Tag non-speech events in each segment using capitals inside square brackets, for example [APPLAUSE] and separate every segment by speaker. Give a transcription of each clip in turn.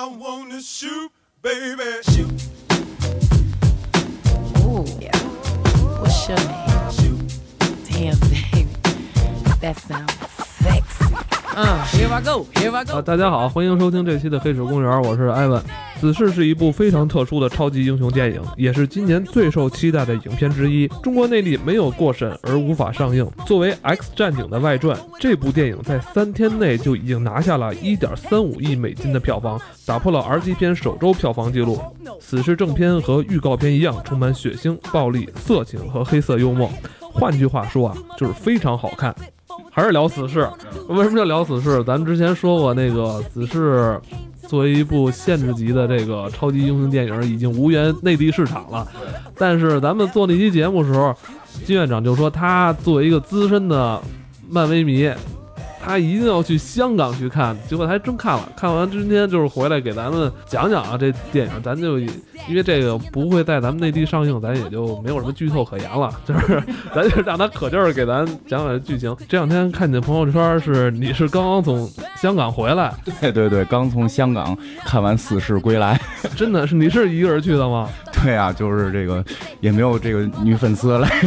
Speaker 1: I wanna shoot, baby. Shoot,
Speaker 2: Ooh, yeah. What's your name? Damn, baby. That sounds sexy. Uh, here I go. Here I
Speaker 3: 啊
Speaker 2: ，go.
Speaker 3: 大家好，欢迎收听这期的《黑水公园》，我是艾文。《死侍》是一部非常特殊的超级英雄电影，也是今年最受期待的影片之一。中国内地没有过审而无法上映。作为《X 战警》的外传，这部电影在三天内就已经拿下了一点三五亿美金的票房，打破了 R 级片首周票房纪录。《死侍》正片和预告片一样，充满血腥、暴力、色情和黑色幽默。换句话说啊，就是非常好看。还是聊死侍，为什么叫聊死侍？咱之前说过，那个死侍作为一部限制级的这个超级英雄电影，已经无缘内地市场了。但是咱们做那期节目的时候，金院长就说他作为一个资深的漫威迷，他一定要去香港去看。结果他还真看了，看完今天就是回来给咱们讲讲啊这电影，咱就因为这个不会在咱们内地上映，咱也就没有什么剧透可言了，就是咱就让他可劲儿给咱讲讲剧情。这两天看你的朋友圈是你是刚刚从香港回来，
Speaker 4: 对对对，刚从香港看完《死侍归来》，
Speaker 3: 真的是你是一个人去的吗？[LAUGHS]
Speaker 4: 对啊，就是这个也没有这个女粉丝来。[LAUGHS]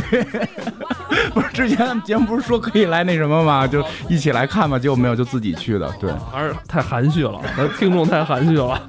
Speaker 4: [LAUGHS] [LAUGHS] 不是之前咱们节目不是说可以来那什么吗？[LAUGHS] 就一起来看嘛，结果没有，就自己去的。对，
Speaker 3: 还是太含蓄了，咱听众太含蓄了。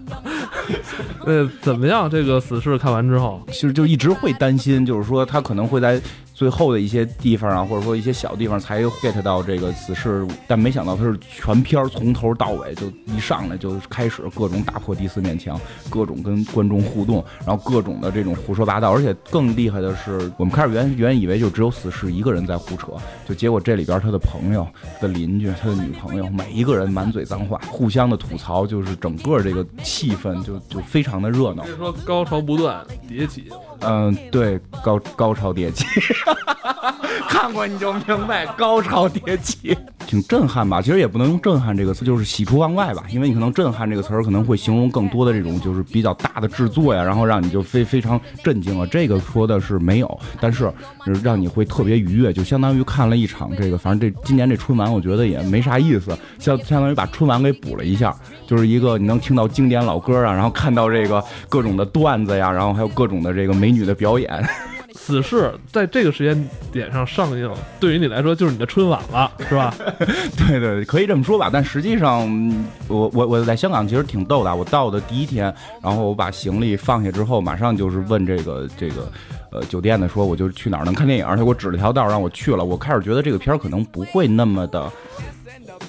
Speaker 3: [LAUGHS] 呃，怎么样？这个死侍看完之后，
Speaker 4: 其实就一直会担心，就是说他可能会在最后的一些地方啊，或者说一些小地方才 get 到这个死侍，但没想到他是全片从头到尾就一上来就开始各种打破第四面墙，各种跟观众互动，然后各种的这种胡说八道，而且更厉害的是，我们开始原原以为就只有死侍一个人在胡扯，就结果这里边他的朋友、他的邻居、他的女朋友，每一个人满嘴脏话，互相的吐槽，就是整个这个气氛就就非常的热闹
Speaker 3: 所。以说高潮不断，迭起。
Speaker 4: 嗯，对，高高潮迭起，[LAUGHS] 看过你就明白，高潮迭起，挺震撼吧？其实也不能用震撼这个词，就是喜出望外吧。因为你可能震撼这个词儿可能会形容更多的这种就是比较大的制作呀，然后让你就非非常震惊啊。这个说的是没有，但是就是让你会特别愉悦，就相当于看了一场这个，反正这今年这春晚我觉得也没啥意思，相相当于把春晚给补了一下，就是一个你能听到经典老歌啊，然后看到这个各种的段子呀，然后还有各种的这个美女的表演。
Speaker 3: 死侍在这个时间点上上映，对于你来说就是你的春晚了，是吧？[LAUGHS]
Speaker 4: 对对，可以这么说吧。但实际上，我我我在香港其实挺逗的。我到的第一天，然后我把行李放下之后，马上就是问这个这个呃酒店的说，我就去哪儿能看电影，他给我指了条道让我去了。我开始觉得这个片儿可能不会那么的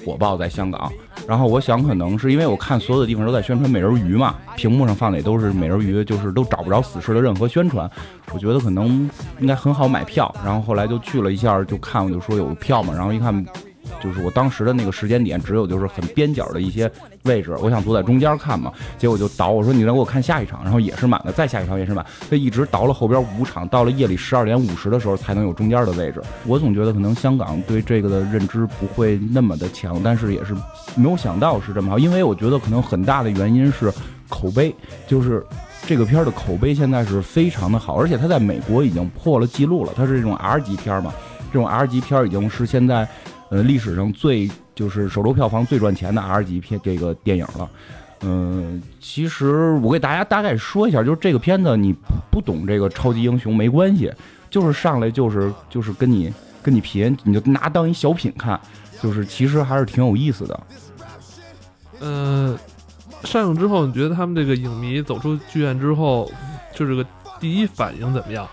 Speaker 4: 火爆在香港，然后我想可能是因为我看所有的地方都在宣传美人鱼嘛，屏幕上放的也都是美人鱼，就是都找不着死侍的任何宣传。我觉得可能应该很好买票，然后后来就去了一下，就看我就说有票嘛，然后一看。就是我当时的那个时间点，只有就是很边角的一些位置，我想坐在中间看嘛，结果就倒，我说你让给我看下一场，然后也是满的，再下一场也是满，他一直倒了后边五场，到了夜里十二点五十的时候才能有中间的位置。我总觉得可能香港对这个的认知不会那么的强，但是也是没有想到是这么好，因为我觉得可能很大的原因是口碑，就是。这个片儿的口碑现在是非常的好，而且它在美国已经破了记录了。它是这种 R 级片儿嘛，这种 R 级片儿已经是现在呃历史上最就是首周票房最赚钱的 R 级片这个电影了。嗯、其实我给大家大概说一下，就是这个片子你不懂这个超级英雄没关系，就是上来就是就是跟你跟你贫，你就拿当一小品看，就是其实还是挺有意思的。
Speaker 3: 呃，上映之后，你觉得他们这个影迷走出剧院之后，就这个第一反应怎么样？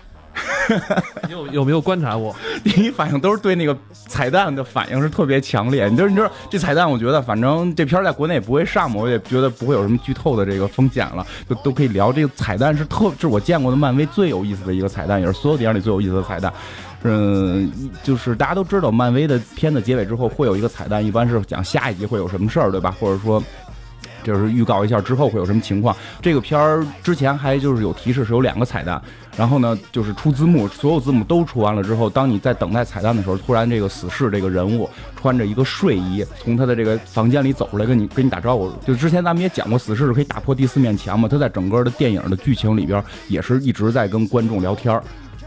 Speaker 3: 你 [LAUGHS] 有有没有观察过？[LAUGHS]
Speaker 4: 第一反应都是对那个彩蛋的反应是特别强烈。你就是，你知道这彩蛋，我觉得反正这片在国内也不会上嘛，我也觉得不会有什么剧透的这个风险了，就都可以聊。这个彩蛋是特，是我见过的漫威最有意思的一个彩蛋，也是所有电影里最有意思的彩蛋。嗯，就是大家都知道，漫威的片子结尾之后会有一个彩蛋，一般是讲下一集会有什么事儿，对吧？或者说。就是预告一下之后会有什么情况。这个片儿之前还就是有提示是有两个彩蛋，然后呢就是出字幕，所有字幕都出完了之后，当你在等待彩蛋的时候，突然这个死侍这个人物穿着一个睡衣从他的这个房间里走出来，跟你跟你打招呼。就之前咱们也讲过，死侍是可以打破第四面墙嘛，他在整个的电影的剧情里边也是一直在跟观众聊天。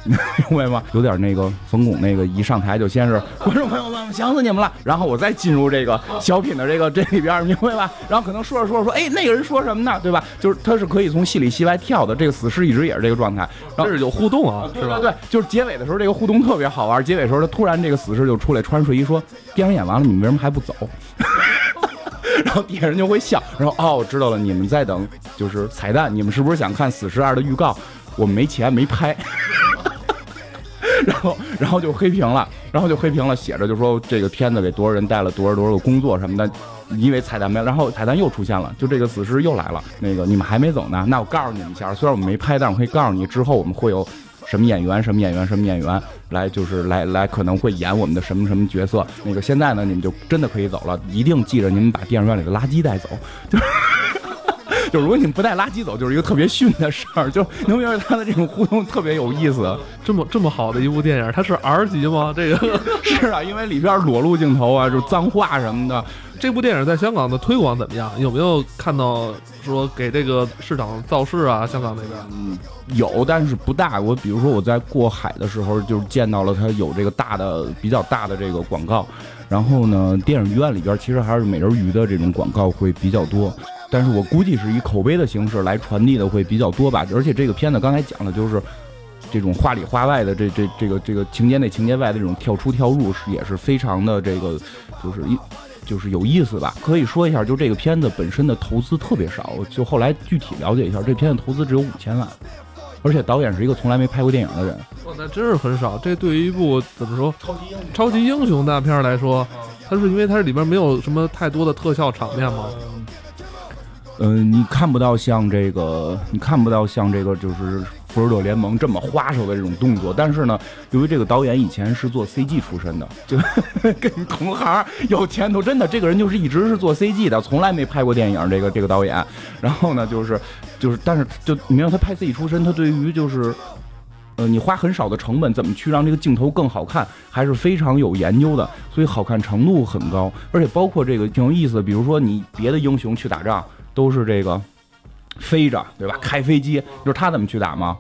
Speaker 4: [LAUGHS] 明白吗？有点那个冯巩那个一上台就先是 [LAUGHS] 观众朋友们，我想死你们了，然后我再进入这个小品的这个 [LAUGHS] 这里边，明白吧？然后可能说着说着说，哎，那个人说什么呢？对吧？就是他是可以从戏里戏外跳的，这个死尸一直也是这个状态，然后
Speaker 3: 这是有互动啊，是吧？
Speaker 4: 对，就是结尾的时候这个互动特别好玩，结尾的时候他突然这个死尸就出来穿睡衣说，电影演完了，你们为什么还不走？然后底下人就会笑，然后哦，我知道了，你们在等就是彩蛋，你们是不是想看《死尸二》的预告？我们没钱没拍，然后然后就黑屏了，然后就黑屏了，写着就说这个片子给多少人带了多少多少个工作什么的，因为彩蛋没了，然后彩蛋又出现了，就这个死尸又来了，那个你们还没走呢，那我告诉你们一下，虽然我们没拍，但我可以告诉你，之后我们会有。什么演员？什么演员？什么演员来？就是来来，可能会演我们的什么什么角色？那个现在呢，你们就真的可以走了，一定记着你们把电影院里的垃圾带走。就 [LAUGHS] 就如果你们不带垃圾走，就是一个特别逊的事儿。就能明白他的这种互动特别有意思。
Speaker 3: 这么这么好的一部电影，它是 R 级吗？这个 [LAUGHS]
Speaker 4: 是啊，因为里边裸露镜头啊，就脏话什么的。
Speaker 3: 这部电影在香港的推广怎么样？有没有看到说给这个市场造势啊？香港那边
Speaker 4: 嗯有，但是不大。我比如说我在过海的时候，就是见到了它有这个大的、比较大的这个广告。然后呢，电影院里边其实还是美人鱼的这种广告会比较多。但是我估计是以口碑的形式来传递的会比较多吧。而且这个片子刚才讲的就是这种话里话外的这这这个这个情节内情节外的这种跳出跳入是也是非常的这个就是一。就是有意思吧，可以说一下，就这个片子本身的投资特别少，就后来具体了解一下，这片子投资只有五千万，而且导演是一个从来没拍过电影的人。
Speaker 3: 哇，那真是很少。这对于一部怎么说超级英超级英雄大片来说，它是因为它里边没有什么太多的特效场面吗？
Speaker 4: 嗯，嗯你看不到像这个，你看不到像这个，就是复仇者联盟这么花哨的这种动作。但是呢，由于这个导演以前是做 CG 出身的，就 [LAUGHS] 跟同行有前途。真的，这个人就是一直是做 CG 的，从来没拍过电影。这个这个导演，然后呢，就是就是，但是就你没有他拍 CG 出身，他对于就是呃，你花很少的成本怎么去让这个镜头更好看，还是非常有研究的，所以好看程度很高。而且包括这个挺有意思的，比如说你别的英雄去打仗。都是这个飞着，对吧？开飞机，就是他怎么去打吗？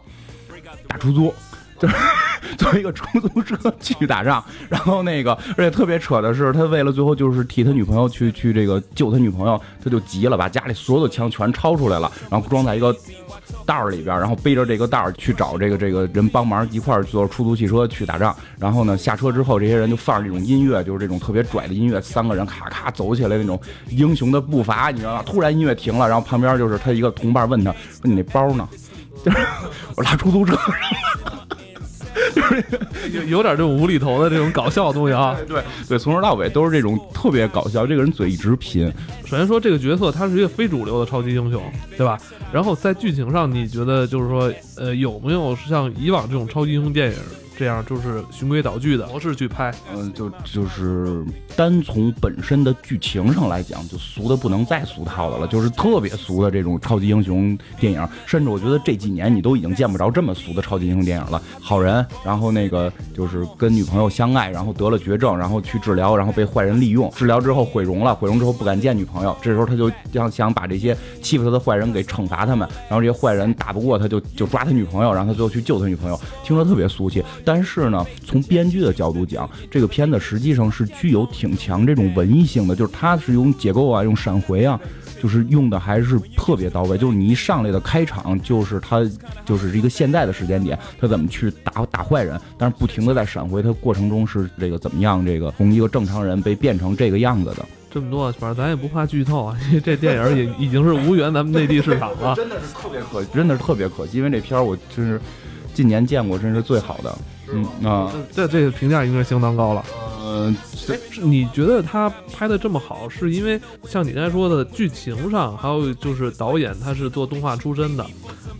Speaker 4: 打出租，就是 [LAUGHS] 坐一个出租车去打仗。然后那个，而且特别扯的是，他为了最后就是替他女朋友去去这个救他女朋友，他就急了，把家里所有的枪全抄出来了，然后装在一个。袋儿里边，然后背着这个袋儿去找这个这个人帮忙，一块儿坐出租汽车去打仗。然后呢，下车之后，这些人就放着这种音乐，就是这种特别拽的音乐，三个人咔咔走起来那种英雄的步伐，你知道吗？突然音乐停了，然后旁边就是他一个同伴问他说：“你那包呢？” [LAUGHS] 就是我拉出租车。[LAUGHS]
Speaker 3: 就是有有点这种无厘头的这种搞笑的东西啊，[LAUGHS]
Speaker 4: 对对，从头到尾都是这种特别搞笑。这个人嘴一直贫。
Speaker 3: 首先说这个角色他是一个非主流的超级英雄，对吧？然后在剧情上，你觉得就是说，呃，有没有像以往这种超级英雄电影？这样就是循规蹈矩的模式去拍，
Speaker 4: 嗯，就就是单从本身的剧情上来讲，就俗的不能再俗套的了，就是特别俗的这种超级英雄电影，甚至我觉得这几年你都已经见不着这么俗的超级英雄电影了。好人，然后那个就是跟女朋友相爱，然后得了绝症，然后去治疗，然后被坏人利用，治疗之后毁容了，毁容之后不敢见女朋友，这时候他就想想把这些欺负他的坏人给惩罚他们，然后这些坏人打不过他就就抓他女朋友，然后他最后去救他女朋友，听着特别俗气。但是呢，从编剧的角度讲，这个片子实际上是具有挺强这种文艺性的，就是它是用结构啊，用闪回啊，就是用的还是特别到位。就是你一上来的开场，就是他就是一个现在的时间点，他怎么去打打坏人，但是不停的在闪回，他过程中是这个怎么样，这个从一个正常人被变成这个样子的。
Speaker 3: 这么多，反正咱也不怕剧透啊，这电影也已经是无缘咱们内地市场了。
Speaker 4: 真的是特别可，真的是特别可惜，因为这片儿我真是近年见过，真是最好的。嗯啊，
Speaker 3: 这这个评价应该相当高了。
Speaker 4: 嗯，
Speaker 3: 哎，你觉得他拍的这么好，是因为像你刚才说的剧情上，还有就是导演他是做动画出身的，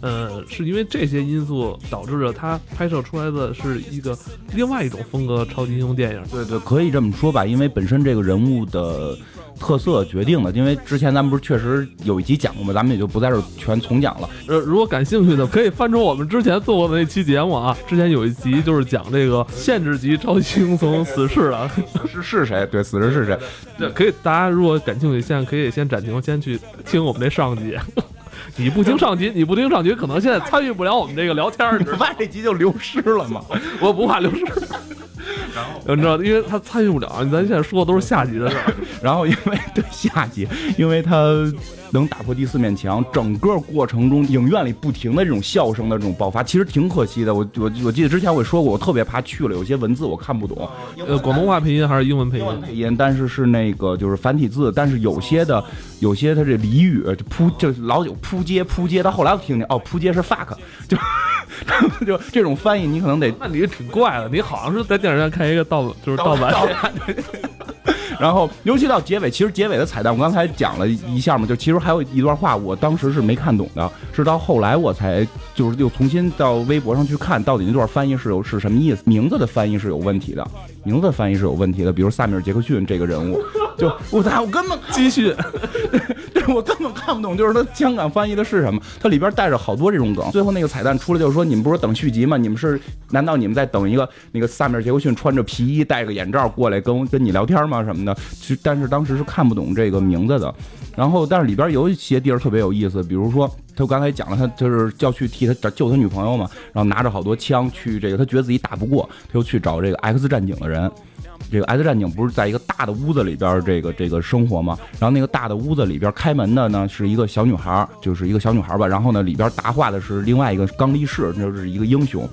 Speaker 3: 呃，是因为这些因素导致着他拍摄出来的是一个另外一种风格超级英雄电影？
Speaker 4: 对对，可以这么说吧，因为本身这个人物的。特色决定的，因为之前咱们不是确实有一集讲过吗？咱们也就不在这全重讲了。
Speaker 3: 呃，如果感兴趣的，可以翻出我们之前做过的那期节目啊。[LAUGHS] 之前有一集就是讲这个限制级超级英雄死侍的，
Speaker 4: 是是谁？对，死侍是谁？
Speaker 3: 对，可以。大家如果感兴趣，现在可以先暂停，先去听我们那上集。[LAUGHS] 你不听上集，你不听上集，可能现在参与不了我们这个聊天儿，你
Speaker 4: 怕 [LAUGHS] 这集就流失了吗？
Speaker 3: 我不怕流失。你知道，因为他参与不了，咱现在说的都是下级的事儿。[LAUGHS]
Speaker 4: 然后因为对下级，因为它能打破第四面墙，整个过程中影院里不停的这种笑声的这种爆发，其实挺可惜的。我我我记得之前我也说过，我特别怕去了，有些文字我看不懂，
Speaker 3: 呃，广东话配音还是英文配音？
Speaker 4: 配音，但是是那个就是繁体字，但是有些的有些它这俚语就扑就老有扑街扑街，到后来我听见哦扑街是 fuck，就 [LAUGHS] 就这种翻译你可能得
Speaker 3: 那你挺怪的，你好像是在电影院看一个盗，就是盗版。[LAUGHS] [LAUGHS]
Speaker 4: 然后，尤其到结尾，其实结尾的彩蛋我刚才讲了一下嘛，就其实还有一段话，我当时是没看懂的，是到后来我才就是又重新到微博上去看，到底那段翻译是有是什么意思，名字的翻译是有问题的，名字翻译是有问题的，比如萨米尔·杰克逊这个人物，[LAUGHS] 就我操，我根本
Speaker 3: 继续，
Speaker 4: 对 [LAUGHS] 我根本看不懂，就是他香港翻译的是什么，它里边带着好多这种梗，最后那个彩蛋出来就是说，你们不是等续集吗？你们是难道你们在等一个那个萨米尔·杰克逊穿着皮衣戴个眼罩过来跟跟你聊天吗？什么的？其实但是当时是看不懂这个名字的，然后但是里边有一些地儿特别有意思，比如说他刚才讲了，他就是要去替他找救他女朋友嘛，然后拿着好多枪去这个，他觉得自己打不过，他就去找这个 X 战警的人。这个 X 战警不是在一个大的屋子里边这个这个生活嘛？然后那个大的屋子里边开门的呢是一个小女孩，就是一个小女孩吧。然后呢里边答话的是另外一个刚力士，就是一个英雄。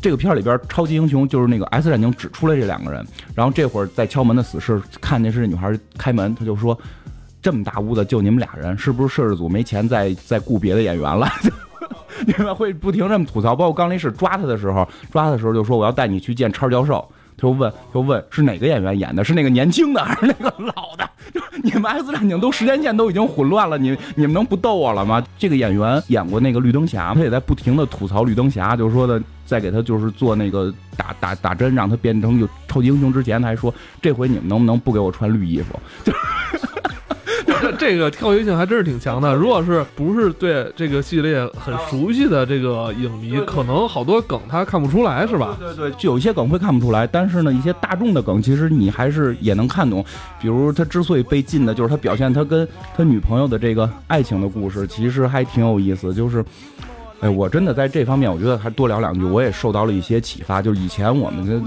Speaker 4: 这个片里边超级英雄就是那个 X 战警只出来这两个人，然后这会儿在敲门的死士看见是这女孩开门，他就说：“这么大屋子就你们俩人，是不是摄制组没钱再再雇别的演员了？” [LAUGHS] 你们会不停这么吐槽，包括刚力士抓他的时候，抓他的时候就说：“我要带你去见超教授。”他就问，就问是哪个演员演的？是那个年轻的还是那个老的？[LAUGHS] 就你们 X 战警都时间线都已经混乱了，你你们能不逗我了吗？这个演员演过那个绿灯侠，他也在不停的吐槽绿灯侠，就是说的在给他就是做那个打打打针，让他变成有超级英雄之前，他还说这回你们能不能不给我穿绿衣服？就 [LAUGHS]
Speaker 3: 这这个跳跃性还真是挺强的。如果是不是对这个系列很熟悉的这个影迷，可能好多梗他看不出来，是吧？
Speaker 4: 对对，就有一些梗会看不出来，但是呢，一些大众的梗其实你还是也能看懂。比如他之所以被禁的，就是他表现他跟他女朋友的这个爱情的故事，其实还挺有意思。就是，哎，我真的在这方面，我觉得还多聊两句，我也受到了一些启发。就是以前我们跟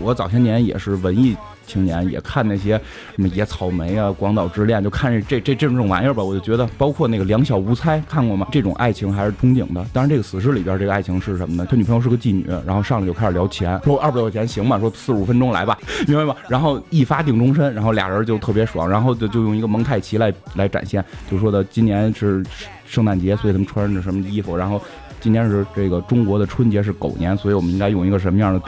Speaker 4: 我早些年也是文艺。青年也看那些什么野草莓啊、广岛之恋，就看这这这这种玩意儿吧，我就觉得，包括那个两小无猜，看过吗？这种爱情还是憧憬的。当然，这个死侍里边这个爱情是什么呢？他女朋友是个妓女，然后上来就开始聊钱，说二百块钱行吗？说四十五分钟来吧，[LAUGHS] 明白吗？然后一发定终身，然后俩人就特别爽，然后就就用一个蒙太奇来来展现，就说的今年是圣诞节，所以他们穿着什么衣服，然后今年是这个中国的春节是狗年，所以我们应该用一个什么样的？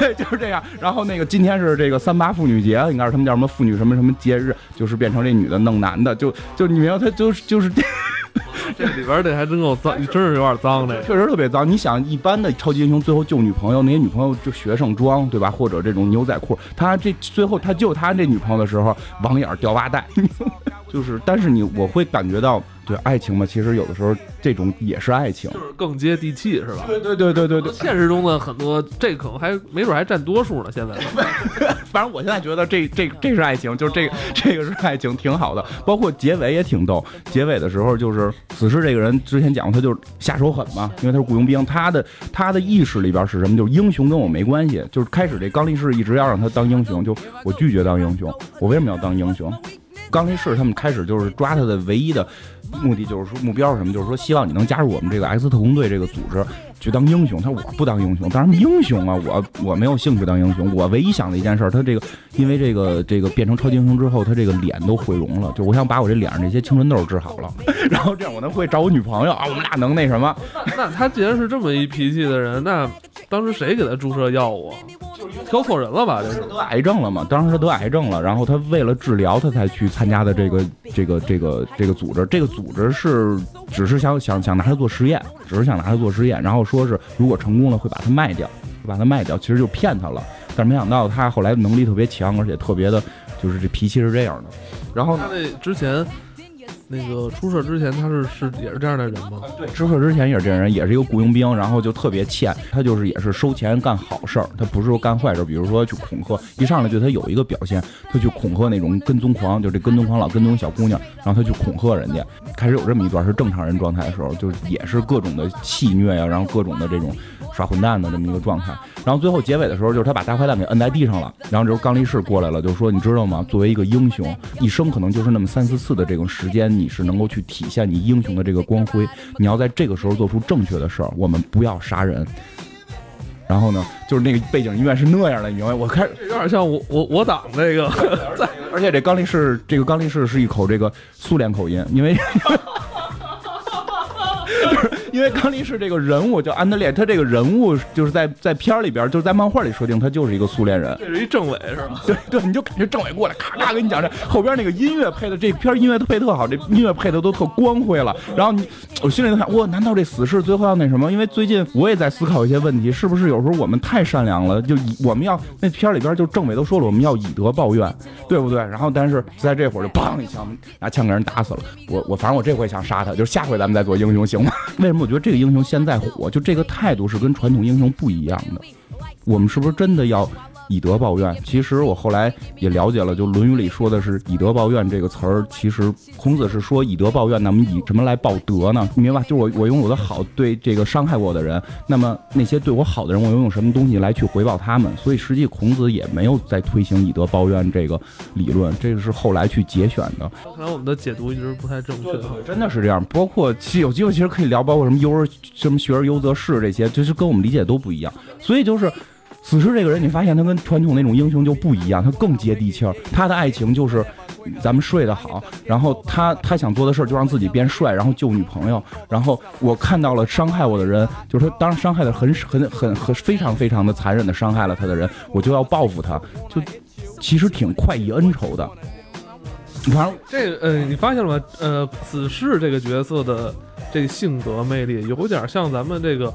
Speaker 4: 对，[LAUGHS] 就是这样。然后那个今天是这个三八妇女节，应该是他们叫什么妇女什么什么节日，就是变成这女的弄男的，就就你明白，他就是就是
Speaker 3: 这 [LAUGHS] 里边这还真够脏，真是有点脏的，[LAUGHS]
Speaker 4: 确实特别脏。你想，一般的超级英雄最后救女朋友，那些女朋友就学生装，对吧？或者这种牛仔裤，他这最后他救他这女朋友的时候，网眼掉袜带，就是。但是你我会感觉到，对爱情嘛，其实有的时候这种也是爱情，
Speaker 3: 就是更接地气，是吧？
Speaker 4: 对对对对对对。
Speaker 3: 现实中的很多，这可能还没准还占多数呢。现在，[LAUGHS]
Speaker 4: 反正我现在觉得这这这是爱情，就是这个 [LAUGHS] 这个是爱情，挺好的。包括结尾也挺逗，结尾的时候就是死侍这个人之前讲过，他就是下手狠嘛，因为他是雇佣兵，他的他的意识里边是什么？就是英雄跟我没关系。就是开始这刚力士一直要让他当英雄，就我拒绝当英雄，我为什么要当英雄？刚力士他们开始就是抓他的唯一的目的就是说目标是什么？就是说希望你能加入我们这个 X 特工队这个组织去当英雄。他说我不当英雄，当然英雄啊，我我没有兴趣当英雄。我唯一想的一件事，他这个因为这个这个变成超级英雄之后，他这个脸都毁容了，就我想把我这脸上这些青春痘治好了，然后这样我能会找我女朋友啊，我们俩能那什么。
Speaker 3: 那他既然是这么一脾气的人，那当时谁给他注射药物？挑错人了吧？这是
Speaker 4: 得癌症了嘛？当时他得癌症了，然后他为了治疗，他才去参加的这个这个这个这个组织。这个组织是只是想想想拿他做实验，只是想拿它做实验，然后说是如果成功了会把它卖掉，会把它卖掉，其实就骗他了。但是没想到他后来能力特别强，而且特别的，就是这脾气是这样的。然后
Speaker 3: 他那之前那个出事之前他是是也是这样的人吗？
Speaker 4: 对，知客之前也是这样人，也是一个雇佣兵，然后就特别欠，他就是也是收钱干好事儿，他不是说干坏事儿，比如说去恐吓，一上来对他有一个表现，他去恐吓那种跟踪狂，就这跟踪狂老跟踪小姑娘，然后他去恐吓人家，开始有这么一段是正常人状态的时候，就也是各种的戏虐呀，然后各种的这种耍混蛋的这么一个状态，然后最后结尾的时候，就是他把大坏蛋给摁在地上了，然后这时候刚力士过来了，就说你知道吗？作为一个英雄，一生可能就是那么三四次的这种时间，你是能够去体现你英雄的这个光辉，你要在这个时候做出正确的事儿，我们不要杀人。然后呢，就是那个背景音乐是那样的，你明白？我开始，
Speaker 3: 有点像我我我党那个，[LAUGHS]
Speaker 4: 而且这刚力士，这个刚力士是一口这个苏联口音，因为。因为刚力士这个人物叫安德烈，他这个人物就是在在片儿里边，就是在漫画里设定，他就是一个苏联人。
Speaker 3: 这是一政委是吧？
Speaker 4: 对对，你就感觉政委过来，咔咔跟你讲这后边那个音乐配的，这片音乐配特好，这音乐配的都特光辉了。然后你，我心里头想，哇，难道这死士最后要那什么？因为最近我也在思考一些问题，是不是有时候我们太善良了？就以我们要那片儿里边就政委都说了，我们要以德报怨，对不对？然后但是在这会儿就砰一枪，拿枪给人打死了。我我反正我这回想杀他，就是下回咱们再做英雄行吗？为什么我觉得这个英雄现在火？就这个态度是跟传统英雄不一样的。我们是不是真的要以德报怨？其实我后来也了解了，就《论语》里说的是“以德报怨”这个词儿，其实孔子是说以德报怨，那么以什么来报德呢？你明白？就是我我用我的好对这个伤害我的人，那么那些对我好的人，我用什么东西来去回报他们？所以实际孔子也没有在推行以德报怨这个理论，这个是后来去节选的。
Speaker 3: 看来我们的解读一直不太正确。
Speaker 4: 真的是这样。包括其实有机会，其实可以聊，包括什么优而什么学而优则仕这些，就是跟我们理解都不一样。所以就是死侍这个人，你发现他跟传统那种英雄就不一样，他更接地气儿。他的爱情就是咱们睡得好，然后他他想做的事儿就让自己变帅，然后救女朋友。然后我看到了伤害我的人，就是他当然伤害的很很 [LAUGHS] 很很非常非常的残忍的伤害了他的人，我就要报复他，就其实挺快意恩仇的。反正
Speaker 3: 这个呃，你发现了吗？呃，死士这个角色的这个性格魅力，有点像咱们这个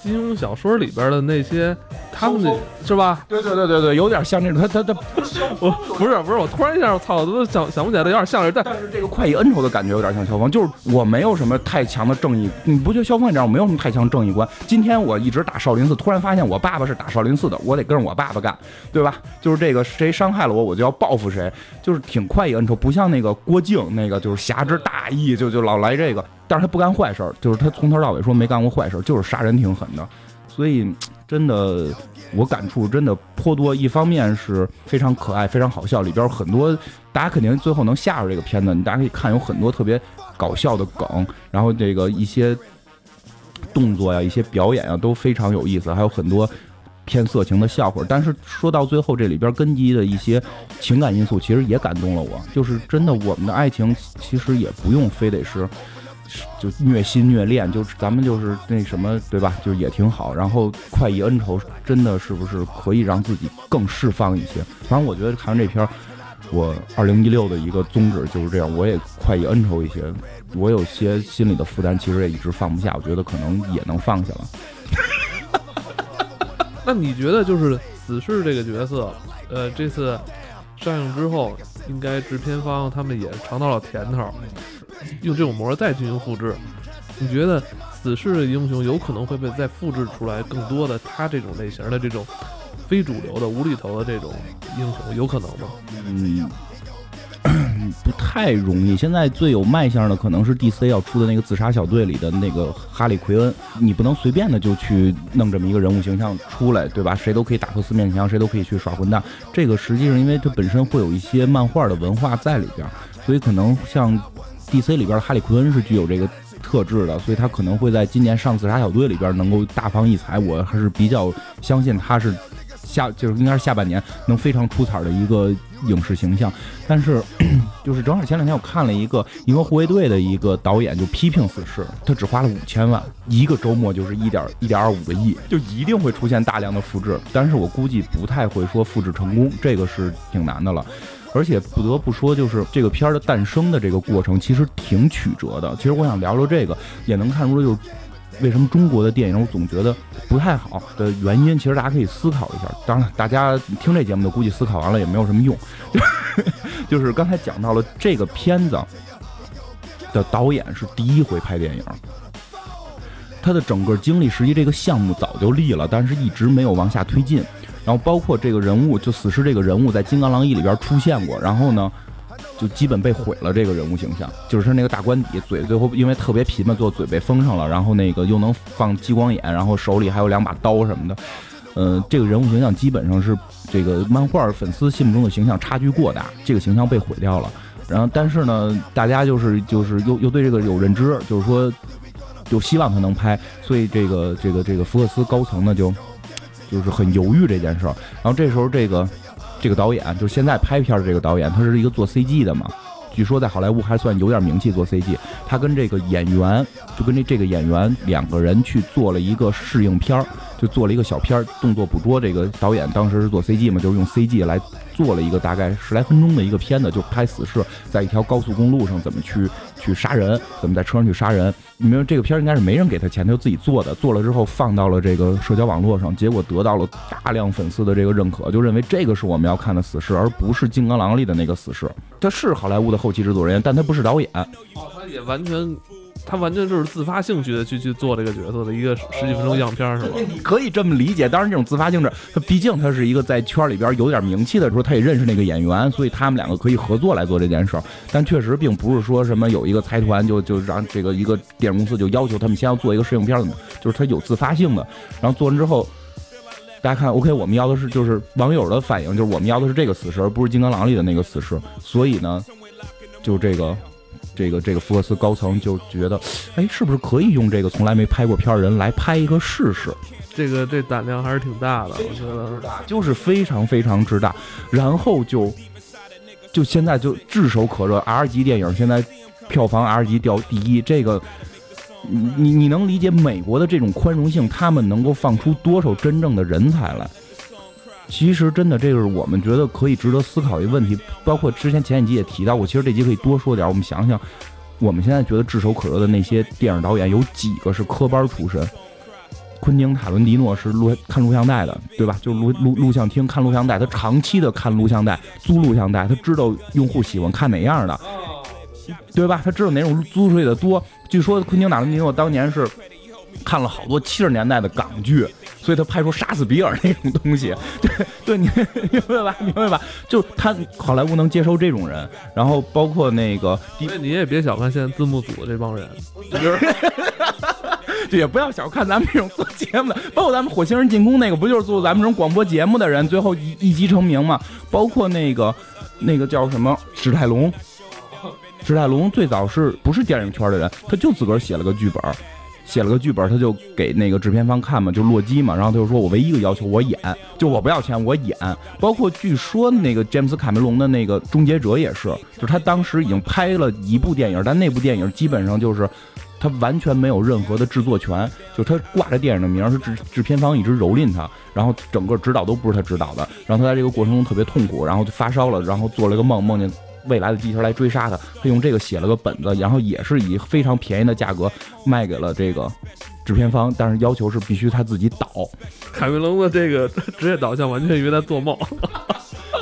Speaker 3: 金庸小说里边的那些，他们的是吧？
Speaker 4: 对对对对对，有点像那种，他他他
Speaker 3: 我不是不是，我突然一下，我操，我都想想不起来，有点像是，但
Speaker 4: 但是这个快意恩仇的感觉有点像萧峰，就是我没有什么太强的正义，你不觉得萧峰也这样？我没有什么太强正义观。今天我一直打少林寺，突然发现我爸爸是打少林寺的，我得跟着我爸爸干，对吧？就是这个谁伤害了我，我就要报复谁，就是挺快意恩仇，不像那个郭靖那个就是侠之大义，就就老来这个，但是他不干坏事儿，就是他从头到尾说没干过坏事儿，就是杀人挺狠的，所以真的我感触真的颇多。一方面是非常可爱、非常好笑，里边很多大家肯定最后能下着这个片子，你大家可以看有很多特别搞笑的梗，然后这个一些动作呀、一些表演啊都非常有意思，还有很多偏色情的笑话。但是说到最后，这里边根基的一些情感因素，其实也感动了我。就是真的，我们的爱情其实也不用非得是。就虐心虐恋，就咱们就是那什么，对吧？就也挺好。然后快意恩仇，真的是不是可以让自己更释放一些？反正我觉得看完这片儿，我二零一六的一个宗旨就是这样，我也快意恩仇一些。我有些心里的负担，其实也一直放不下，我觉得可能也能放下了。[LAUGHS]
Speaker 3: 那你觉得就是死侍这个角色，呃，这次上映之后，应该制片方他们也尝到了甜头，用这种模再进行复制。你觉得死侍的英雄有可能会被再复制出来更多的他这种类型的这种非主流的无厘头的这种英雄，有可能吗？
Speaker 4: 嗯，[CLEARS THROAT] 不太容易。现在最有卖相的可能是 DC 要出的那个自杀小队里的那个哈利奎恩，你不能随便的就去弄这么一个人物形象出来，对吧？谁都可以打破四面墙，谁都可以去耍混蛋。这个实际上因为它本身会有一些漫画的文化在里边，所以可能像 DC 里边的哈利奎恩是具有这个特质的，所以他可能会在今年上自杀小队里边能够大放异彩。我还是比较相信他是下就是应该是下半年能非常出彩的一个影视形象。但是 [CLEARS THROAT] 就是正好前两天我看了一个银河护卫队的一个导演就批评此事，他只花了五千万，一个周末就是一点一点二五个亿，就一定会出现大量的复制。但是我估计不太会说复制成功，这个是挺难的了。而且不得不说，就是这个片儿的诞生的这个过程，其实挺曲折的。其实我想聊聊这个，也能看出就是为什么中国的电影我总觉得不太好的原因。其实大家可以思考一下。当然，大家听这节目的估计思考完了也没有什么用。[LAUGHS] 就是刚才讲到了这个片子，的导演是第一回拍电影。他的整个经历，实际这个项目早就立了，但是一直没有往下推进。然后包括这个人物，就死侍这个人物在《金刚狼一》里边出现过，然后呢，就基本被毁了这个人物形象，就是他那个大官邸，嘴最后因为特别贫嘛，做嘴被封上了，然后那个又能放激光眼，然后手里还有两把刀什么的，呃，这个人物形象基本上是这个漫画粉丝心目中的形象差距过大，这个形象被毁掉了。然后但是呢，大家就是就是又又对这个有认知，就是说。就希望他能拍，所以这个这个这个福克斯高层呢就就是很犹豫这件事儿。然后这时候这个这个导演就是现在拍片的这个导演，他是一个做 CG 的嘛，据说在好莱坞还算有点名气做 CG。他跟这个演员就跟这这个演员两个人去做了一个试映片儿，就做了一个小片儿，动作捕捉。这个导演当时是做 CG 嘛，就是用 CG 来做了一个大概十来分钟的一个片子，就拍死侍在一条高速公路上怎么去去杀人，怎么在车上去杀人。你们这个片儿应该是没人给他钱，他就自己做的。做了之后放到了这个社交网络上，结果得到了大量粉丝的这个认可，就认为这个是我们要看的死侍，而不是《金刚狼》里的那个死侍。他是好莱坞的后期制作人员，但他不是导演。
Speaker 3: 哦，他也完全。他完全就是自发兴趣的去去做这个角色的一个十几分钟样片，是吧？
Speaker 4: 你可以这么理解。当然，这种自发性质，他毕竟他是一个在圈里边有点名气的时候，他也认识那个演员，所以他们两个可以合作来做这件事儿。但确实并不是说什么有一个财团就就让这个一个电影公司就要求他们先要做一个试映片的，就是他有自发性的。然后做完之后，大家看，OK，我们要的是就是网友的反应，就是我们要的是这个死尸，而不是金刚狼里的那个死尸。所以呢，就这个。这个这个福克斯高层就觉得，哎，是不是可以用这个从来没拍过片儿人来拍一个试试？
Speaker 3: 这个这胆量还是挺大的，我觉得
Speaker 4: 就是非常非常之大。然后就就现在就炙手可热，R 级电影现在票房 R 级掉第一，这个你你你能理解美国的这种宽容性，他们能够放出多少真正的人才来？其实真的，这个是我们觉得可以值得思考一个问题。包括之前前几集也提到过，其实这集可以多说点。我们想想，我们现在觉得炙手可热的那些电影导演，有几个是科班出身？昆汀·塔伦蒂诺是录看录像带的，对吧？[LAUGHS] 就是录录录像厅看录像带，他长期的看录像带，租录像带，他知道用户喜欢看哪样的，对吧？他知道哪种租出去的多。据说昆汀·塔伦蒂诺当年是看了好多七十年代的港剧。所以他拍出杀死比尔那种东西，[LAUGHS] 对对，你 [LAUGHS] 明白吧？明白吧？就他好莱坞能接受这种人，然后包括那个，
Speaker 3: 你也别小看现在字幕组这帮人，[LAUGHS] 就
Speaker 4: 也不要小看咱们这种做节目的，包括咱们火星人进攻那个，不就是做咱们这种广播节目的人，最后一一击成名嘛？包括那个那个叫什么史泰龙，史泰龙最早是不是电影圈的人，他就自个儿写了个剧本。写了个剧本，他就给那个制片方看嘛，就洛基嘛，然后他就说：“我唯一一个要求，我演，就我不要钱，我演。”包括据说那个詹姆斯卡梅隆的那个《终结者》也是，就是他当时已经拍了一部电影，但那部电影基本上就是他完全没有任何的制作权，就他挂着电影的名，是制制片方一直蹂躏他，然后整个指导都不是他指导的，然后他在这个过程中特别痛苦，然后就发烧了，然后做了一个梦，梦见。未来的地球来追杀他，他用这个写了个本子，然后也是以非常便宜的价格卖给了这个制片方，但是要求是必须他自己导。
Speaker 3: 凯文龙的这个职业导向完全以为他做梦。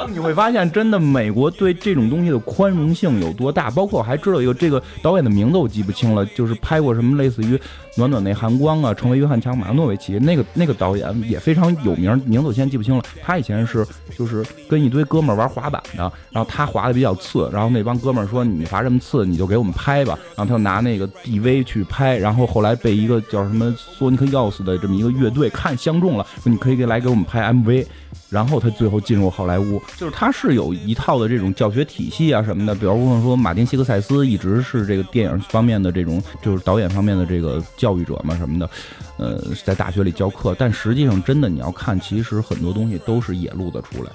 Speaker 4: 你会发现，真的美国对这种东西的宽容性有多大？包括我还知道一个这个导演的名字我记不清了，就是拍过什么类似于《暖暖那寒光》啊，《成为约翰强马诺维奇》那个那个导演也非常有名，名字我现在记不清了。他以前是就是跟一堆哥们儿玩滑板的，然后他滑的比较次，然后那帮哥们儿说你滑这么次，你就给我们拍吧。然后他就拿那个 DV 去拍，然后后来被一个叫什么索尼克钥匙的这么一个乐队看相中了，说你可以给来给我们拍 MV。然后他最后进入好莱坞，就是他是有一套的这种教学体系啊什么的，比如说马丁·西克塞斯一直是这个电影方面的这种，就是导演方面的这个教育者嘛什么的，呃，在大学里教课。但实际上，真的你要看，其实很多东西都是野路子出来。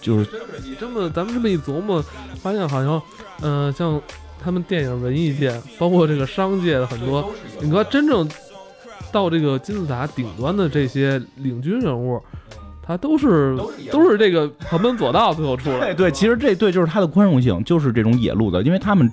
Speaker 4: 就是
Speaker 3: 你这么咱们这么一琢磨，发现好像，嗯，像他们电影文艺界，包括这个商界的很多，你说真正到这个金字塔顶端的这些领军人物。他都是都是这个旁门左道，最后出来。
Speaker 4: 对，其实这对就是他的宽容性，就是这种野路子，因为他们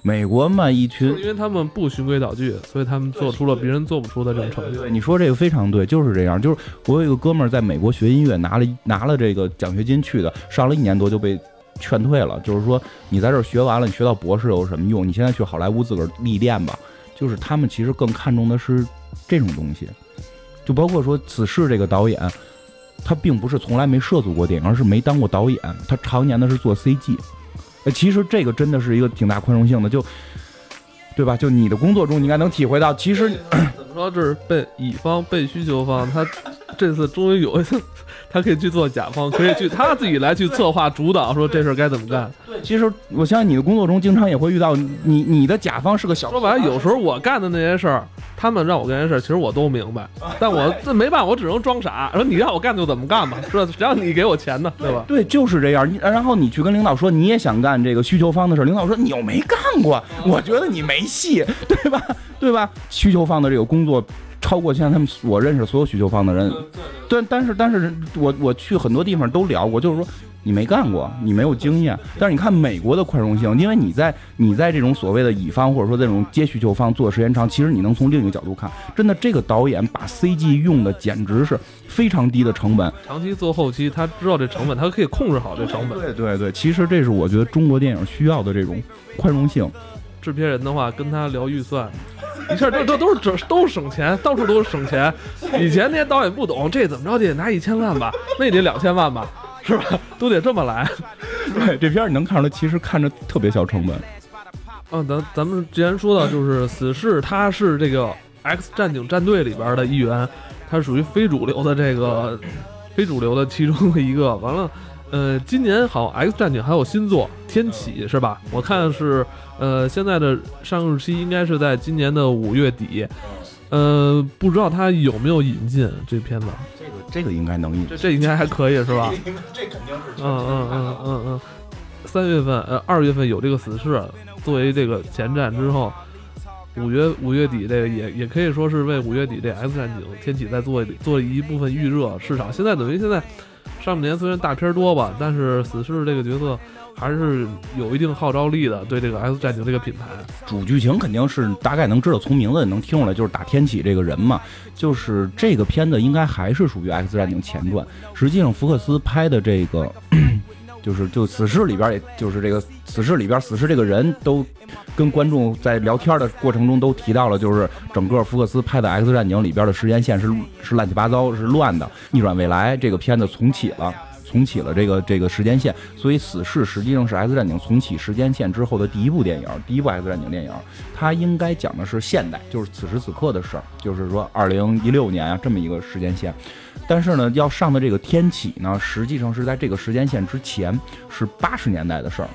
Speaker 4: 美国嘛一群，
Speaker 3: 因为他们不循规蹈矩，所以他们做出了别人做不出的这种成
Speaker 4: 就。你说这个非常对，就是这样。就是我有一个哥们儿在美国学音乐，拿了拿了这个奖学金去的，上了一年多就被劝退了，就是说你在这儿学完了，你学到博士有什么用？你现在去好莱坞自个儿历练吧。就是他们其实更看重的是这种东西，就包括说《此事》这个导演，他并不是从来没涉足过电影，而是没当过导演，他常年的是做 CG。其实这个真的是一个挺大宽容性的，就对吧？就你的工作中，你应该能体会到，其实
Speaker 3: 怎么说，就是被乙方被需求方，他这次终于有一次，他可以去做甲方，可以去他自己来去策划主导，说这事儿该怎么干。
Speaker 4: 其实我相信你的工作中经常也会遇到你你的甲方是个小
Speaker 3: 说白了，有时候我干的那些事儿，他们让我干这些事儿，其实我都明白，但我这没办法，我只能装傻。说你让我干就怎么干吧，是吧？只要你给我钱呢，对吧？
Speaker 4: 对，就是这样。你然后你去跟领导说你也想干这个需求方的事儿，领导说你又没干过，我觉得你没戏，对吧？对吧？需求方的这个工作超过现在他们我认识所有需求方的人，对，但是但是我我去很多地方都聊过，就是说。你没干过，你没有经验。但是你看美国的宽容性，因为你在你在这种所谓的乙方或者说这种接需求方做的时间长，其实你能从另一个角度看，真的这个导演把 CG 用的简直是非常低的成本。
Speaker 3: 长期做后期，他知道这成本，他可以控制好这成本。
Speaker 4: 对对对，其实这是我觉得中国电影需要的这种宽容性。
Speaker 3: 制片人的话跟他聊预算，一下这这都是这都是省钱，到处都是省钱。以前那些导演不懂，这怎么着得拿一千万吧，那得两千万吧。是吧？都得这么来。
Speaker 4: 对，这片你能看出来，其实看着特别小成本。
Speaker 3: 嗯，咱咱们之前说到，就是死侍，他是这个 X 战警战队里边的一员，他属于非主流的这个非主流的其中的一个。完了，呃，今年好 X 战警还有新作《天启》是吧？我看是呃现在的上映日期应该是在今年的五月底。呃，不知道他有没有引进这片子。
Speaker 4: 这个这个应该能引，
Speaker 3: 这这应该还可以是吧？[LAUGHS]
Speaker 4: 这肯定是。
Speaker 3: 嗯嗯嗯嗯嗯，三月份呃二月份有这个死侍作为这个前站之后，五月五月底这个也也可以说是为五月底这 X 战警天启在做做一部分预热市场。现在等于现在上半年虽然大片多吧，但是死侍这个角色。还是有一定号召力的，对这个 X 战警这个品牌，
Speaker 4: 主剧情肯定是大概能知道，从名字也能听出来，就是打天启这个人嘛。就是这个片子应该还是属于 X 战警前传。实际上，福克斯拍的这个，[CLEARS THROAT] 就是就死侍里边，也就是这个死侍里边，死侍这个人都跟观众在聊天的过程中都提到了，就是整个福克斯拍的 X 战警里边的时间线是是乱七八糟，是乱的。逆转未来这个片子重启了。重启了这个这个时间线，所以死侍实际上是 X 战警重启时间线之后的第一部电影，第一部 X 战警电影，它应该讲的是现代，就是此时此刻的事儿，就是说二零一六年啊这么一个时间线。但是呢，要上的这个天启呢，实际上是在这个时间线之前，是八十年代的事儿。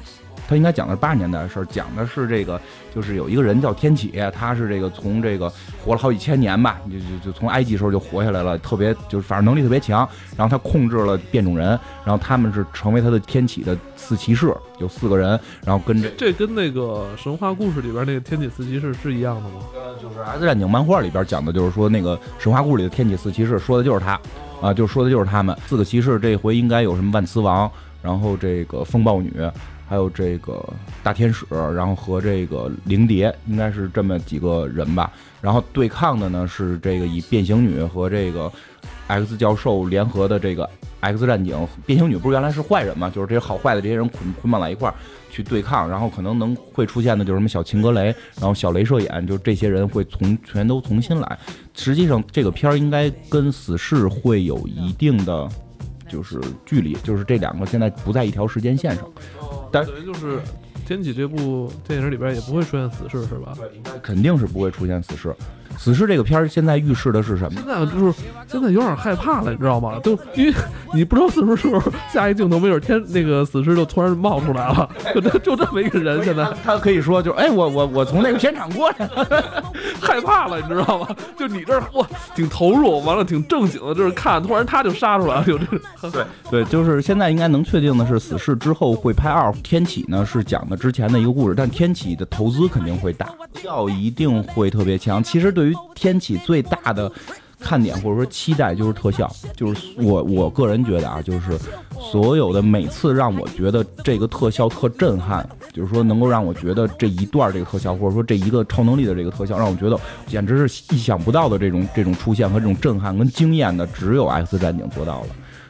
Speaker 4: 他应该讲的是八十年代的事儿，讲的是这个，就是有一个人叫天启，他是这个从这个活了好几千年吧，就就就从埃及时候就活下来了，特别就是反正能力特别强。然后他控制了变种人，然后他们是成为他的天启的四骑士，有四个人，然后跟
Speaker 3: 这这跟那个神话故事里边那个天启四骑士是一样的吗？
Speaker 4: 就是《X 战警》漫画里边讲的就是说那个神话故事里的天启四骑士，说的就是他啊，就说的就是他们四个骑士。这回应该有什么万磁王，然后这个风暴女。还有这个大天使，然后和这个灵蝶，应该是这么几个人吧。然后对抗的呢是这个以变形女和这个 X 教授联合的这个 X 战警。变形女不是原来是坏人嘛？就是这些好坏的这些人捆捆绑在一块儿去对抗。然后可能能会出现的就是什么小秦格雷，然后小镭射眼，就这些人会从全都重新来。实际上这个片儿应该跟死侍会有一定的就是距离，就是这两个现在不在一条时间线上。
Speaker 3: 但等于就是《天启》这部电影里边也不会出现死侍，是吧？
Speaker 4: 肯定是不会出现死侍。死侍这个片儿现在预示的是什么？
Speaker 3: 现在就是现在有点害怕了，你知道吗？就因为你不知道什么时候下一镜头，没准天那个死侍就突然冒出来了，就就这么一个人。现在
Speaker 4: 他可以说，就哎，我我我从那个片场过来，[LAUGHS]
Speaker 3: 害怕了，你知道吗？就你这儿哇，挺投入，完了挺正经的，就是看，突然他就杀出来了，有这个。
Speaker 4: 对对，就是现在应该能确定的是，死侍之后会拍二。天启呢是讲的之前的一个故事，但天启的投资肯定会大，票一定会特别强。其实对对于天启最大的看点或者说期待就是特效，就是我我个人觉得啊，就是所有的每次让我觉得这个特效特震撼，就是说能够让我觉得这一段这个特效或者说这一个超能力的这个特效，让我觉得简直是意想不到的这种这种出现和这种震撼跟惊艳的，只有 X 战警做到了。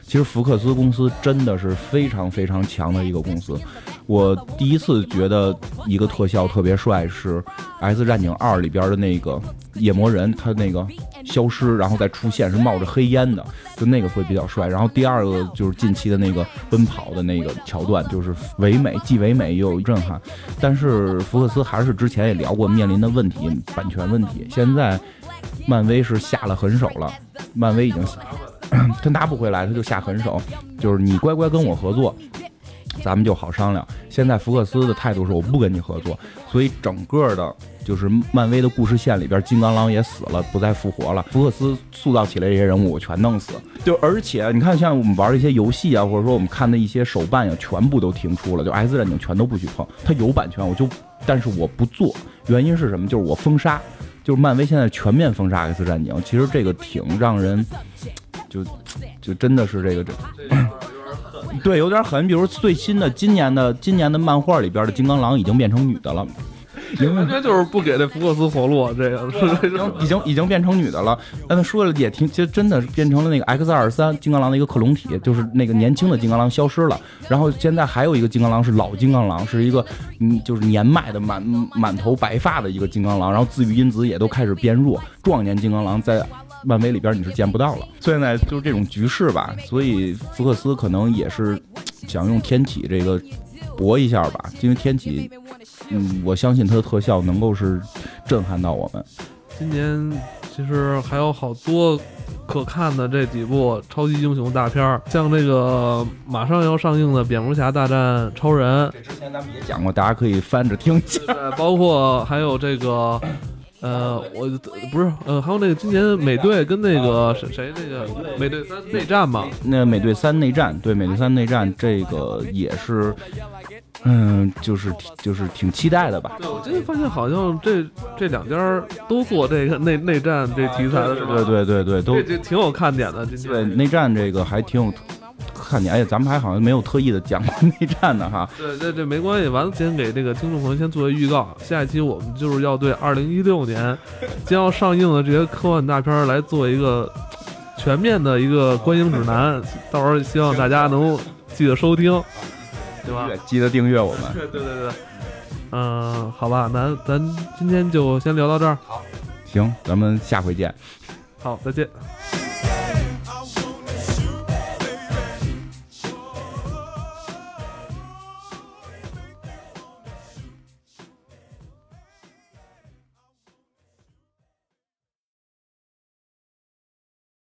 Speaker 4: 其实福克斯公司真的是非常非常强的一个公司。我第一次觉得一个特效特别帅是《X 战警二》里边的那个夜魔人，他那个消失然后再出现是冒着黑烟的，就那个会比较帅。然后第二个就是近期的那个奔跑的那个桥段，就是唯美既唯美又有震撼。但是福克斯还是之前也聊过面临的问题，版权问题。现在漫威是下了狠手了，漫威已经 [CLEARS THROAT] 他拿不回来，他就下狠手，就是你乖乖跟我合作，咱们就好商量。现在福克斯的态度是我不跟你合作，所以整个的就是漫威的故事线里边，金刚狼也死了，不再复活了。福克斯塑造起来这些人物，我全弄死。就而且你看，像我们玩一些游戏啊，或者说我们看的一些手办呀，全部都停出了，就 X 战警全都不许碰。它有版权，我就，但是我不做，原因是什么？就是我封杀，就是漫威现在全面封杀 X 战警。其实这个挺让人，就就真的是这个这。对，有点狠。比如最新的今年的今年的漫画里边的金刚狼已经变成女的了，[LAUGHS]
Speaker 3: 完全就是不给那福克斯活路，这个
Speaker 4: 已经已经 [LAUGHS] 已经变成女的了。但他说了也挺，其实真的是变成了那个 X 二三金刚狼的一个克隆体，就是那个年轻的金刚狼消失了。然后现在还有一个金刚狼是老金刚狼，是一个嗯就是年迈的满满头白发的一个金刚狼。然后自愈因子也都开始变弱，壮年金刚狼在。漫威里边你是见不到了，现在就是这种局势吧，所以福克斯可能也是想用天启这个搏一下吧，因为天启，嗯，我相信它的特效能够是震撼到我们。
Speaker 3: 今年其实还有好多可看的这几部超级英雄大片儿，像这个马上要上映的《蝙蝠侠大战超人》，
Speaker 4: 这之前咱们也讲过，大家可以翻着听一下。
Speaker 3: 包括还有这个。呃，我不是，呃，还有那个今年美队跟那个谁谁那个美队三内战嘛？
Speaker 4: 那美队三内战，对，美队三内战这个也是，嗯，就是就是挺期待的吧？
Speaker 3: 对，我今天发现好像这这两家都做这个内内战这题材的是吧？
Speaker 4: 对对对对，都
Speaker 3: 挺有看点的。
Speaker 4: 对，内战这个还挺有。看你，哎呀，咱们还好像没有特意的讲过内战呢，哈。
Speaker 3: 对对对，没关系。完了，先给这个听众朋友先做个预告，下一期我们就是要对二零一六年将要上映的这些科幻大片来做一个全面的一个观影指南。到时候希望大家能记得收听，对吧？
Speaker 4: 记得订阅我们。[LAUGHS]
Speaker 3: 对对对对。嗯，好吧，那咱今天就先聊到这儿。
Speaker 4: 好，行，咱们下回见。
Speaker 3: 好，再见。